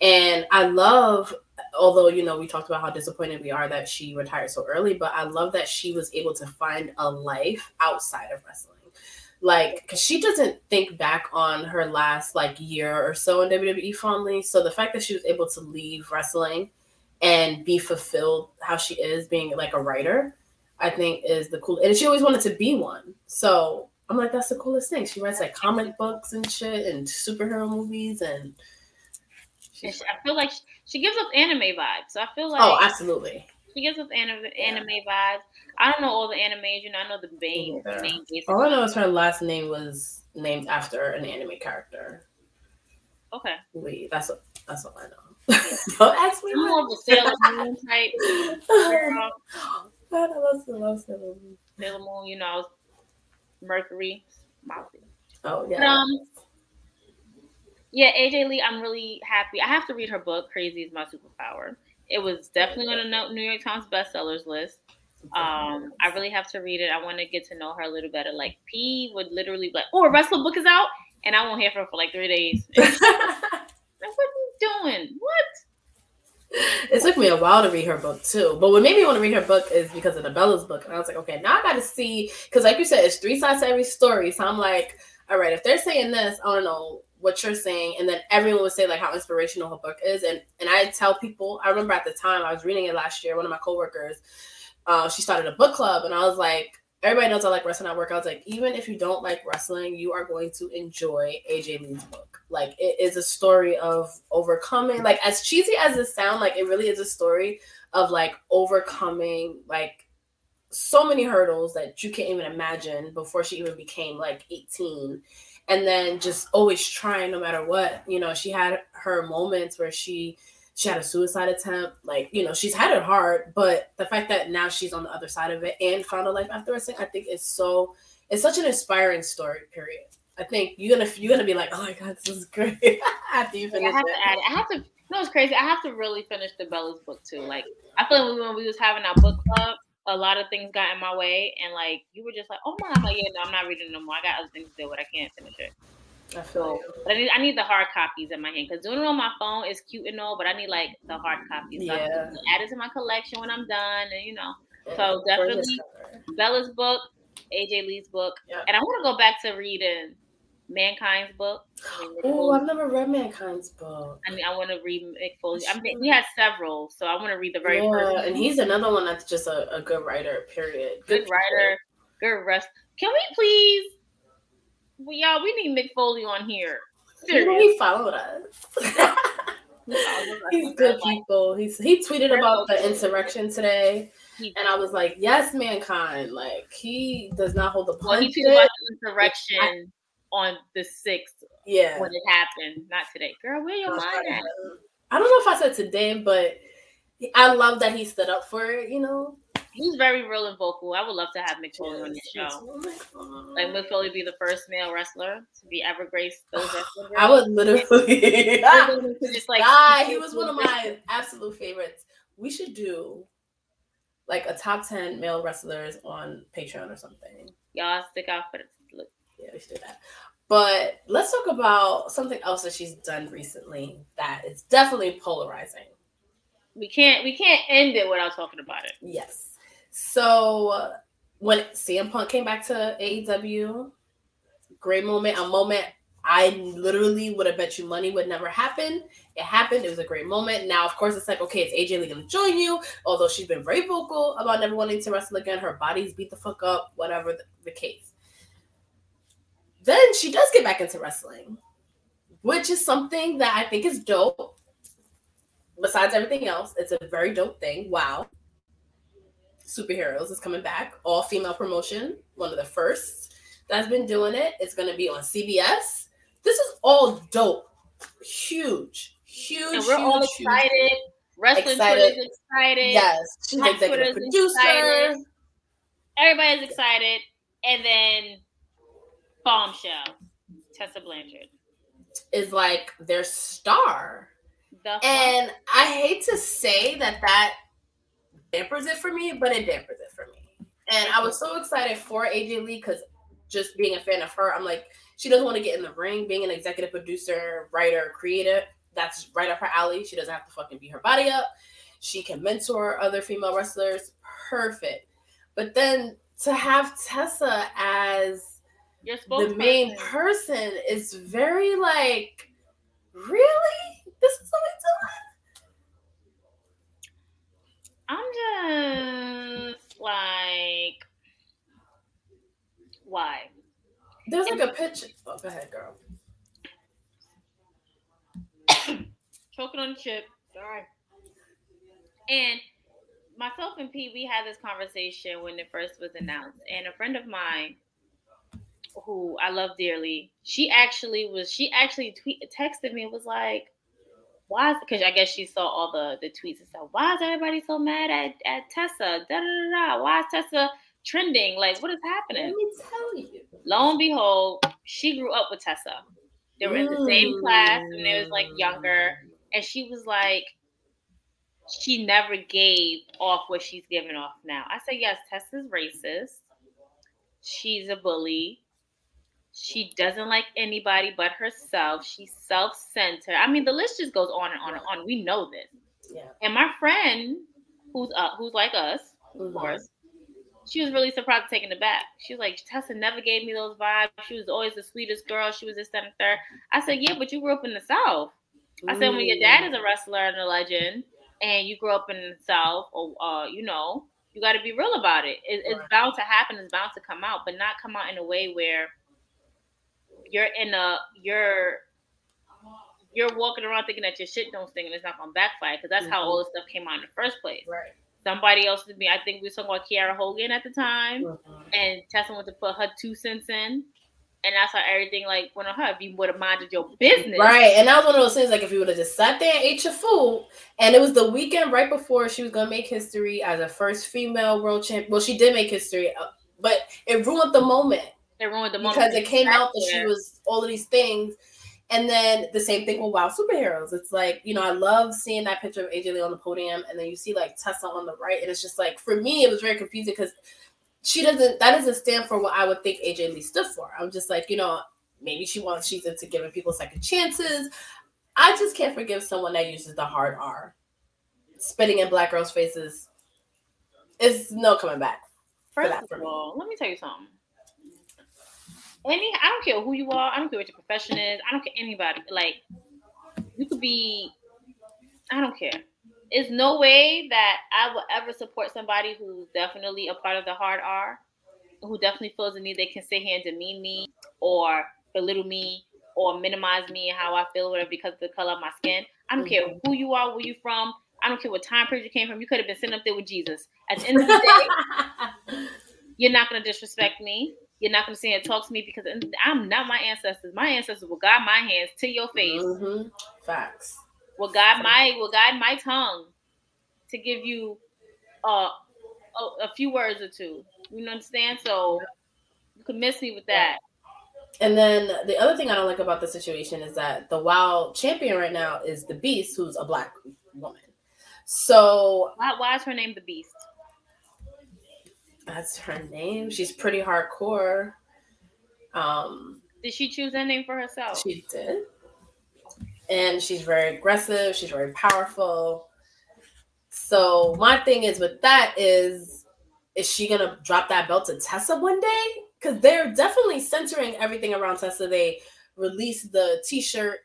And I love, although, you know, we talked about how disappointed we are that she retired so early, but I love that she was able to find a life outside of wrestling. Like, because she doesn't think back on her last like year or so in WWE fondly. So the fact that she was able to leave wrestling and be fulfilled how she is being like a writer, I think is the cool. And she always wanted to be one. So I'm like, that's the coolest thing. She writes like comic books and shit and superhero movies and. She, I feel like she, she gives us anime vibes. So I feel oh, like oh, absolutely. She gives us anime, anime vibes. I don't know all the animes, you know, I know the main, Yeah. basic. All I know is her last name was named after an anime character. Okay. Wait, that's what that's all I know. Don't ask me. I'm more of a Sailor Moon type girl. God, I love, love Sailor Moon. Sailor Moon, you know, Mercury. Mousy. Oh But, yeah. um, yeah, AJ Lee, I'm really happy. I have to read her book, Crazy is My Superpower. It was definitely on the New York Times bestsellers list. Um, I really have to read it. I want to get to know her a little better. Like P would literally be like, "Oh, a wrestler book is out," and I won't hear from her for like three days. like, what are you doing? What? it took me a while to read her book too. But what made me want to read her book is because of the Bella's book. And I was like, okay, now I got to see because, like you said, it's three sides to every story. So I'm like, all right, if they're saying this, I don't know what you're saying, and then everyone would say like how inspirational her book is. And and I tell people, I remember at the time I was reading it last year. One of my coworkers, uh, she started a book club, and I was like. Everybody knows I like wrestling I work. I was like, even if you don't like wrestling, you are going to enjoy AJ Lee's book. Like, it is a story of overcoming. Like, as cheesy as it sounds, like it really is a story of like overcoming like so many hurdles that you can't even imagine before she even became like 18 and then just always trying no matter what you know she had her moments where she she had a suicide attempt like you know she's had it hard but the fact that now she's on the other side of it and found a life after wrestling i think is so it's such an inspiring story period i think you're gonna you're gonna be like oh my god this is great after you finish I have it to add. I have to. You know what's crazy? I have to really finish the Bella's book too. Like I feel like when we was having our book club, a lot of things got in my way, and like you were just like, "Oh my, I'm like, yeah, no, I'm not reading no more. I got other things to do, but I can't finish it." i feel So, but I need, I need the hard copies in my hand because doing it on my phone is cute and all, but I need like the hard copies. So Yeah. add it to my collection when I'm done, and you know, Yeah. So definitely- Bella's book, AJ Lee's book, Yeah. and I want to go back to reading Mankind's book. I mean, Oh, I've never read Mankind's book. I mean, I want to read Mick Foley. I mean, he has several, so I want to read the very first. yeah, and he's another one that's just a, a good writer. Period. good writer, good rest. Can we please, well, y'all? We need Mick Foley on here. people. You know, he followed us. he's good people. He's he tweeted about the insurrection today, and I was like, yes, mankind. Like he does not hold the well, he punch. tweeted about the insurrection on the sixth yeah. when it happened, not today. Girl, where your mind at? I don't know if I said today, but I love that he stood up for it. You know, He's very real and vocal. I would love to have Mick Foley on the show. Like Mick Foley be the first male wrestler to be ever graced those wrestling. I would literally. just like Guy, he was one of my absolute favorites. We should do like a top ten male wrestlers on Patreon or something. y'all stick out for the look. Yeah, we should do that. But let's talk about something else that she's done recently that is definitely polarizing. We can't we can't end it without talking about it. Yes. So when CM Punk came back to AEW, great moment, a moment I literally would have bet you money would never happen. It happened. It was a great moment. Now, of course, it's like, okay, it's AJ Lee going to join you. Although she's been very vocal about never wanting to wrestle again. Her body's beat the fuck up, whatever the, the case. Then she does get back into wrestling, which is something that I think is dope. Besides everything else, it's a very dope thing. Wow. Superheroes is coming back, all female promotion, one of the first that's been doing it. It's going to be on CBS. This is all dope, huge, huge. And we're huge, all huge. excited. Wrestling Excited. Twitter's excited. Yes, she's executive Twitter's producer. excited. Everybody's excited. And then bombshell. Tessa Blanchard. Is like their star. The? And I hate to say that that dampers it for me, but it dampers it for me. And I was so excited for AJ Lee because just being a fan of her, I'm like, she doesn't want to get in the ring. Being an executive producer, writer, creative, that's right up her alley. She doesn't have to fucking beat her body up. She can mentor other female wrestlers. Perfect. But then to have Tessa as the main person is very like, really? This is what we're doing? I'm just like, why? There's like a picture. Oh, go ahead, girl. Choking on the chip. Sorry. And myself and Pete, we had this conversation when it first was announced, and a friend of mine, who I love dearly, she actually was. She actually tweet texted me. and Was like, why? Because I guess she saw all the the tweets and stuff. Why is everybody so mad at at Tessa? Da da da da. Why is Tessa trending? Like, what is happening? Let me tell you. lo and behold, she grew up with Tessa. They were in the same class and it was like younger, and she was like, she never gave off what she's giving off now. I said, yes, Tessa's racist. She's a bully. She doesn't like anybody but herself. She's self-centered. I mean, the list just goes on and on and on. We know this. Yeah. And my friend, who's uh, who's like us, of course, she was really surprised taken aback. She was like, Tessa never gave me those vibes. She was always the sweetest girl. She was this, that, and third. I said, Yeah, but you grew up in the South. I said, when your dad is a wrestler and a legend, and you grew up in the South, or uh, you know, you got to be real about it. it it's Right. bound to happen. It's bound to come out, but not come out in a way where you're in a you're you're walking around thinking that your shit don't stink and it's not gonna backfire because that's how Mhm. all this stuff came out in the first place. Right. Somebody else did me. I think we were talking about Kiera Hogan at the time Mhm. and Tessa went to put her two cents in, and that's how everything like went on her. If you would have minded your business, Right. And that was one of those things like if you would have just sat there and ate your food, and it was the weekend right before she was gonna make history as a first female world champ. Well, she did make history, uh, but it ruined the moment They ruined the moment because it came out that she was all of these things. And then the same thing with Wow Superheroes. It's like, you know, I love seeing that picture of AJ Lee on the podium, and then you see like Tessa on the right. And it's just like, for me, it was very confusing because she doesn't, that doesn't stand for what I would think AJ Lee stood for. I'm just like, you know, maybe she wants, she's into giving people second chances. I just can't forgive someone that uses the hard R. Spitting in black girls' faces is no coming back. First of all, let me tell you something. Any, I don't care who you are. I don't care what your profession is. I don't care anybody. Like, you could be. I don't care. There's no way that I will ever support somebody who's definitely a part of the hard R, who definitely feels the need they can sit here and demean me or belittle me or minimize me and how I feel, whatever, because of the color of my skin. I don't care mm-hmm. who you are, where you from. I don't care what time period you came from. You could have been sitting up there with Jesus. At the end of the day, you're not going to disrespect me. You're not going to sit here and talk to me because I'm not my ancestors. My ancestors will guide my hands to your face, Mhm. Facts. will guide my will guide my tongue to give you uh, a, a few words or two. You understand? So you can miss me with that. And then the other thing I don't like about the situation is that the WoW champion right now is the Beast, who's a black woman. So Why, why is her name the Beast? That's her name. She's pretty hardcore. Um, Did she choose that name for herself? she did, and she's very aggressive. She's very powerful. So my thing is with that is, is she gonna drop that belt to Tessa one day? Because they're definitely centering everything around Tessa. They released the T-shirt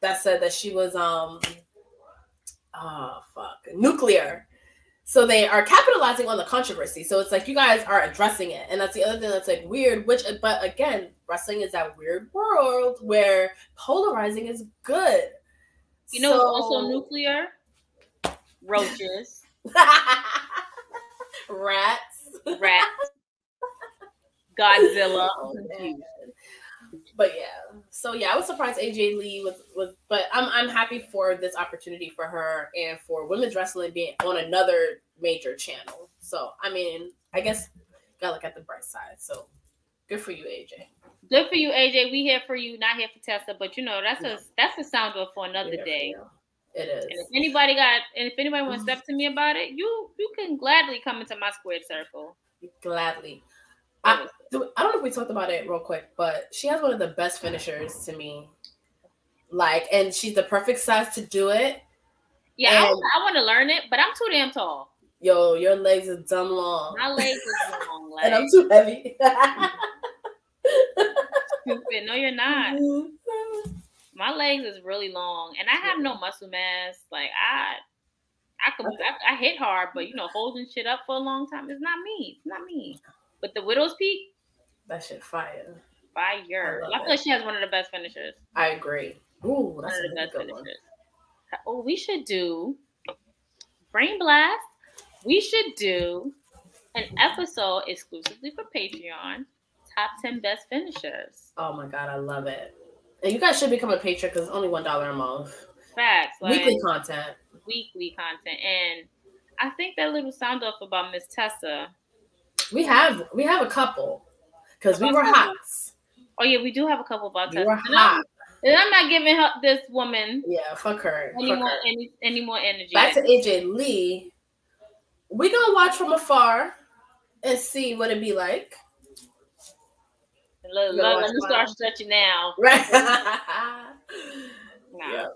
that said that she was um, oh fuck, nuclear. So they are capitalizing on the controversy. So it's like you guys are addressing it, and that's the other thing that's like weird. Which, but again, wrestling is that weird world where polarizing is good. You know, So- also nuclear roaches. Rats. Rats. Godzilla. Oh. But yeah, so yeah, I was surprised AJ Lee was was, but I'm I'm happy for this opportunity for her and for women's wrestling being on another major channel. So I mean, I guess gotta look at the bright side. So good for you, AJ. Good for you, AJ. We here for you, not here for Tessa, but you know that's a that's a sound off for another day. It is. And if anybody got, and if anybody wants to step to me about it, you you can gladly come into my squared circle. Gladly. I, I don't know if we talked about it real quick, but she has one of the best finishers to me. Like, and she's the perfect size to do it. Yeah, I, And- I want to learn it, but I'm too damn tall. Yo, your legs are dumb long. My legs is long. and I'm too heavy. stupid. No, you're not. Mm-hmm. My legs is really long, and I have no muscle mass. Like I, I could, I, I hit hard, but you know, holding shit up for a long time is not me. It's not me. But the widow's peak, that shit fire. fire. I I, feel like she has one of the best finishes. I agree. Ooh, One that's of the best good one. Oh, we should do Brain Blast. We should do an episode exclusively for Patreon. Top ten best finishers. Oh my god, I love it. And you guys should become a patron because it's only one dollar a month. Facts. Like, Weekly content. weekly content. And I think that little sound off about Miss Tessa. We have we have a couple because we were hot. Oh yeah, we do have a couple about We were I'm, hot. and I'm not giving her this woman Yeah, fuck her. any Fuck more her. any, any more energy. Back to AJ Lee. We gonna watch from afar and see what it be like. Let, You gonna let- me start stretching now. Right. Nah. Yeah.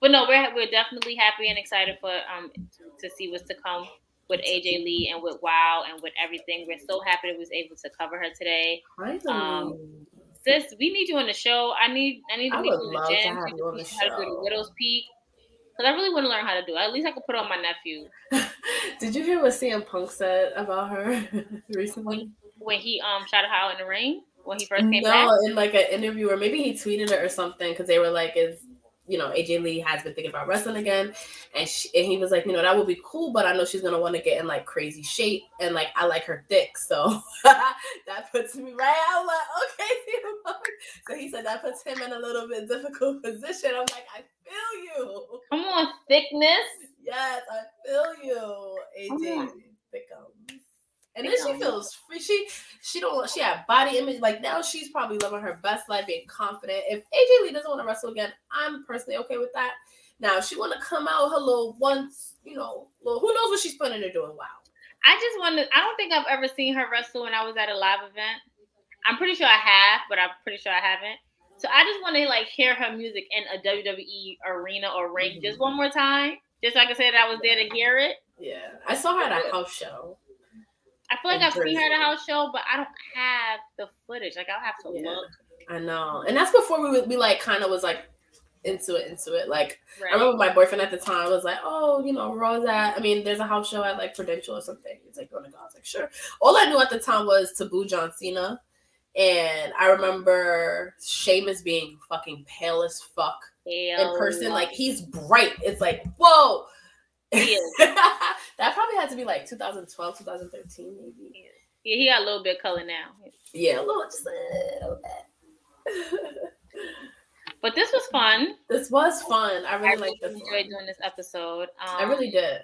But no, we're we're definitely happy and excited for um to, to see what's to come with AJ Lee and with Wow and with everything. We're so happy that we was able to cover her today. Um, Sis, we need you on the show. I need I need to I meet you in the to gym. to you on the how to the show. widow's peak. Because I really want to learn how to do it. At least I could put on my nephew. Did you hear what CM Punk said about her recently? When he um shot her out in the ring when he first came back. No, in like an interview, or maybe he tweeted it or something because they were like, "Is you know AJ Lee has been thinking about wrestling again," and she, and he was like, "You know that would be cool, but I know she's gonna want to get in like crazy shape, and like I like her thick, so that puts me right." I was like, "Okay." So he said that puts him in a little bit difficult position. I'm like, "I feel you." Come on, thickness. Yes, I feel you, AJ. on. Thickums. And then she feels free. She she don't she had body image. Like now she's probably living her best life, being confident. If AJ Lee doesn't want to wrestle again, I'm personally okay with that. Now if she want to come out her little once, you know, little who knows what she's planning to do. Wow. I just want to. I don't think I've ever seen her wrestle when I was at a live event. I'm pretty sure I have, but I'm pretty sure I haven't. So I just want to like hear her music in a WWE arena or ring Mhm. just one more time, just so I can say that I was there to hear it. Yeah, I saw her at a house show. I feel like I've seen her at a house show, but I don't have the footage. Like I'll have to Yeah. look. I know, and that's before we would we like kind of was like into it, into it. Like I remember my boyfriend at the time was like, "Oh, you know, Raw's at. I mean, there's a house show at like Prudential or something." He's like, oh "You want to go?" I was like, "Sure." All I knew at the time was Taboo John Cena, and I remember Sheamus being fucking pale as fuck in person. Like he's bright. It's like whoa. He is. that probably had to be like 2012, 2013, maybe. yeah, he got a little bit of color now. Yeah, a little, just a little bit. But this was fun. this was fun. I I really really liked this. enjoyed One. doing this episode. Um, I really did.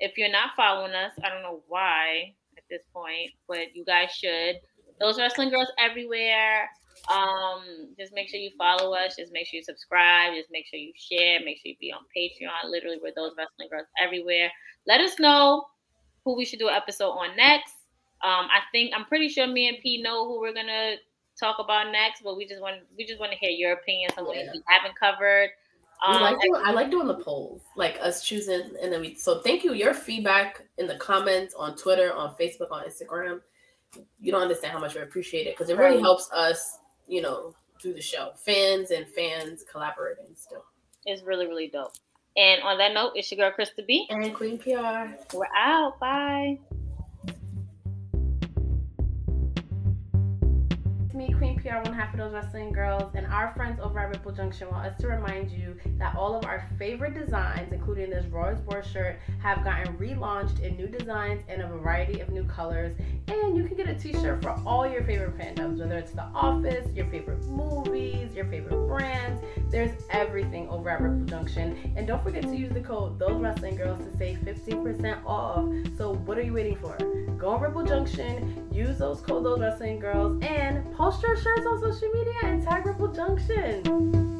if you're not following us, I don't know why at this point, but you guys should. Those wrestling girls everywhere. Um, just make sure you follow us. Just make sure you subscribe. Just make sure you share. Make sure you be on Patreon. Literally, we're those wrestling girls everywhere. Let us know who we should do an episode on next. Um, I think I'm pretty sure me and P know who we're gonna talk about next, but we just want we just want to hear your opinion. Someone Yeah. we haven't covered. Um, like doing, I like doing the polls, like us choosing, and then we. So thank you. Your feedback in the comments on Twitter, on Facebook, on Instagram. You don't understand how much we appreciate it because it really helps us, you know, do the show. Fans and fans collaborating still. it's really really dope. And on that note, it's your girl Krista B. And Queen PR. We're out. Bye. It's me, Queen PR, one half of those wrestling girls, and our friends over at Ripple Junction want us to remind you that all of our favorite designs, including this Roy's War shirt, have gotten relaunched in new designs and a variety of new colors. And you can get a t-shirt for all your favorite fandoms, whether it's The Office, your favorite movies, your favorite brands. There's everything over at Ripple Junction. And don't forget to use the code Those Wrestling Girls to save 15% off. So what are you waiting for? Go on Ripple Junction, use those code Those Wrestling Girls, and post your shirts on social media and tag Ripple Junction.